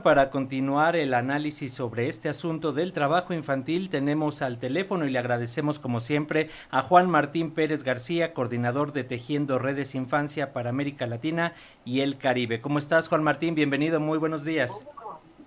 Para continuar el análisis sobre este asunto del trabajo infantil, tenemos al teléfono y le agradecemos como siempre a Juan Martín Pérez García, coordinador de Tejiendo Redes Infancia para América Latina y el Caribe. ¿Cómo estás, Juan Martín? Bienvenido, muy buenos días.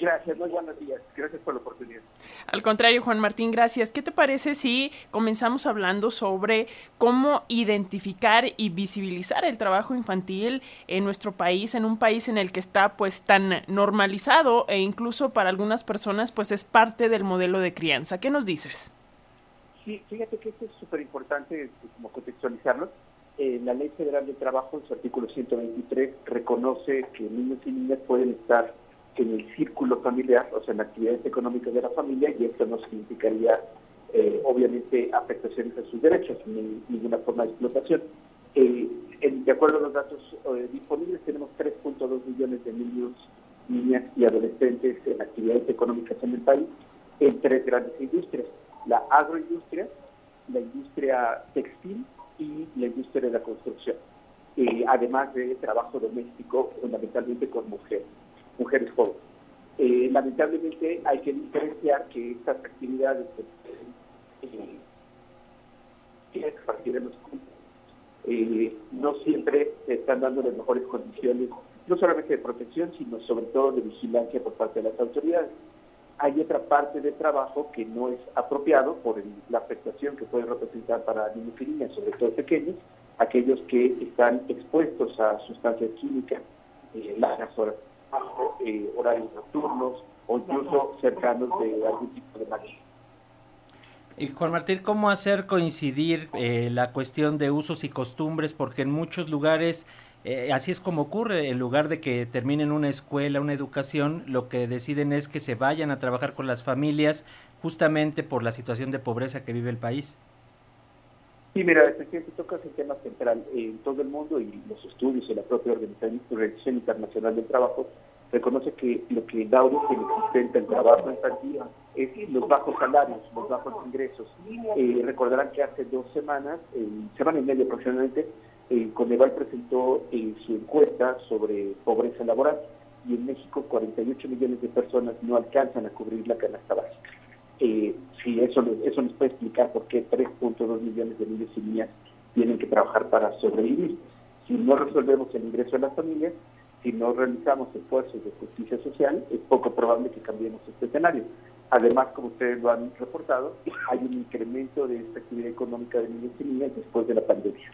Gracias, muy buenos días. Gracias por la oportunidad. Al contrario, Juan Martín, gracias. ¿Qué te parece si comenzamos hablando sobre cómo identificar y visibilizar el trabajo infantil en nuestro país, en un país en el que está pues tan normalizado e incluso para algunas personas pues es parte del modelo de crianza? ¿Qué nos dices? Sí, fíjate que esto es súper importante como contextualizarlo. Eh, la Ley Federal de Trabajo, en su artículo 123, reconoce que niños y niñas pueden estar en el círculo familiar, o sea, en actividades económicas de la familia, y esto no significaría, eh, obviamente, afectaciones a sus derechos, ni ninguna forma de explotación. Eh, de acuerdo a los datos eh, disponibles, tenemos 3.2 millones de niños, niñas y adolescentes en actividades económicas en el país, en tres grandes industrias, la agroindustria, la industria textil y la industria de la construcción, además de trabajo doméstico, fundamentalmente con mujeres mujeres jóvenes. Eh, lamentablemente hay que diferenciar que estas actividades eh, eh, no siempre están dando las mejores condiciones, no solamente de protección, sino sobre todo de vigilancia por parte de las autoridades. Hay otra parte de trabajo que no es apropiado por la afectación que puede representar para niños y niñas, sobre todo pequeños, aquellos que están expuestos a sustancias químicas eh, largas horas eh, horarios nocturnos o incluso cercanos de algún tipo de máquina. Y Juan Martín, ¿cómo hacer coincidir eh, la cuestión de usos y costumbres? Porque en muchos lugares, eh, así es como ocurre, en lugar de que terminen una escuela, una educación, lo que deciden es que se vayan a trabajar con las familias justamente por la situación de pobreza que vive el país. Sí, mira, efectivamente tocas el tema central en todo el mundo y los estudios y la propia Organización Internacional del Trabajo reconoce que lo que da origen existente el trabajo infantil es los bajos salarios, los bajos ingresos. Eh, recordarán que hace dos semanas, semana y media aproximadamente, eh, Coneval presentó eh, su encuesta sobre pobreza laboral y en México 48 millones de personas no alcanzan a cubrir la canasta básica. Eh, sí, eso, eso nos puede explicar por qué 3.2 millones de niños y niñas tienen que trabajar para sobrevivir. Si no resolvemos el ingreso de las familias, si no realizamos esfuerzos de justicia social, es poco probable que cambiemos este escenario. Además, como ustedes lo han reportado, hay un incremento de esta actividad económica de niños y niñas después de la pandemia.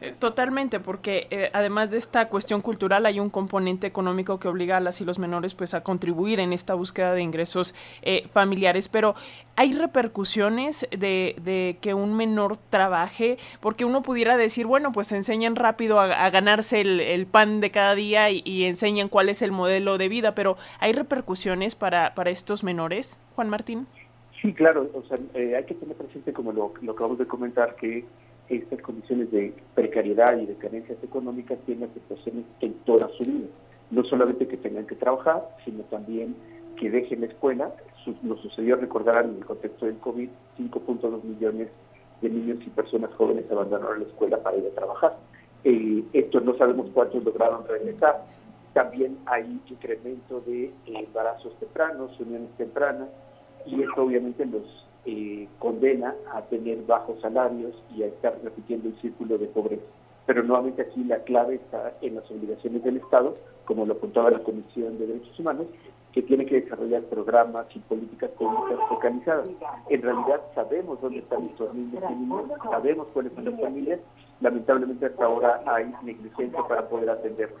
Eh, totalmente, porque eh, además de esta cuestión cultural hay un componente económico que obliga a las y los menores pues a contribuir en esta búsqueda de ingresos eh, familiares, pero hay repercusiones de, que un menor trabaje, porque uno pudiera decir, bueno, pues enseñan rápido a, ganarse el, pan de cada día y, enseñan cuál es el modelo de vida, pero ¿hay repercusiones para, para estos menores, Juan Martín? Sí, claro, o sea, hay que tener presente, como lo, lo acabamos de comentar, que estas condiciones de precariedad y de carencias económicas tienen afectaciones en toda su vida. No solamente que tengan que trabajar, sino también que dejen la escuela. Nos sucedió, recordarán, en el contexto del COVID, 5.2 millones de niños y personas jóvenes abandonaron la escuela para ir a trabajar. Eh, esto no sabemos cuántos lograron regresar. También hay incremento de embarazos tempranos, uniones tempranas, y esto obviamente los eh, condena a tener bajos salarios y a estar repitiendo el círculo de pobreza. Pero nuevamente aquí la clave está en las obligaciones del Estado, como lo apuntaba la Comisión de Derechos Humanos, que tiene que desarrollar programas y políticas públicas focalizadas. En realidad sabemos dónde están nuestros niños y niñas, sabemos cuáles son las familias, lamentablemente hasta ahora hay negligencia para poder atenderlos.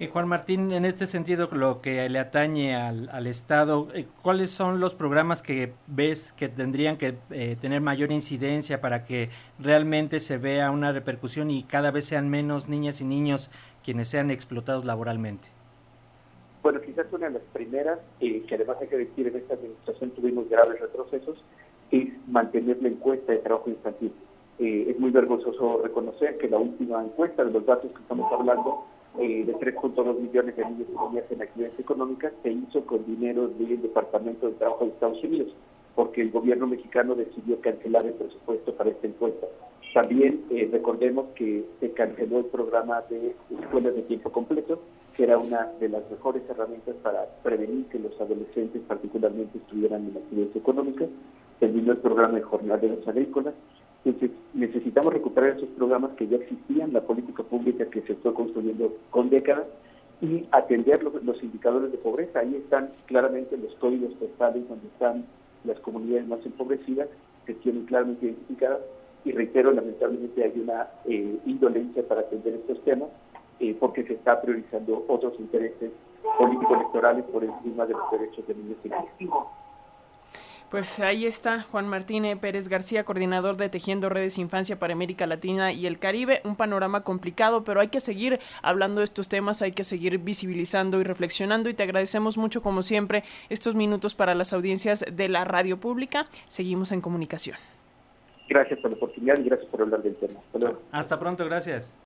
Y Juan Martín, en este sentido, lo que le atañe al, Estado, eh, ¿cuáles son los programas que ves que tendrían que eh, tener mayor incidencia para que realmente se vea una repercusión y cada vez sean menos niñas y niños quienes sean explotados laboralmente? Bueno, quizás una de las primeras, eh, que además hay que decir en esta administración tuvimos graves retrocesos, es mantener la encuesta de trabajo infantil. es muy vergonzoso reconocer que la última encuesta de los datos que estamos hablando eh, de 3.2 millones de niños y niñas en actividades económicas se hizo con dinero del Departamento de Trabajo de Estados Unidos, porque el gobierno mexicano decidió cancelar el presupuesto para esta encuesta. También eh, recordemos que se canceló el programa de escuelas de tiempo completo, que era una de las mejores herramientas para prevenir que los adolescentes particularmente estuvieran en actividades económicas. Terminó el programa de jornaleros agrícolas. Necesitamos recuperar esos programas que ya existían, la política pública que se fue construyendo con décadas, y atender los, los indicadores de pobreza. Ahí están claramente los códigos postales donde están las comunidades más empobrecidas, que tienen claramente identificadas, y reitero, lamentablemente hay una eh, indolencia para atender estos temas, eh, porque se está priorizando otros intereses político-electorales por encima de los derechos de niños y niñas. Pues ahí está Juan Martín Pérez García, coordinador de Tejiendo Redes Infancia para América Latina y el Caribe. Un panorama complicado, pero hay que seguir hablando de estos temas, hay que seguir visibilizando y reflexionando y te agradecemos mucho como siempre estos minutos para las audiencias de la radio pública. Seguimos en comunicación. Gracias por la oportunidad y gracias por hablar del tema. Hasta pronto, gracias.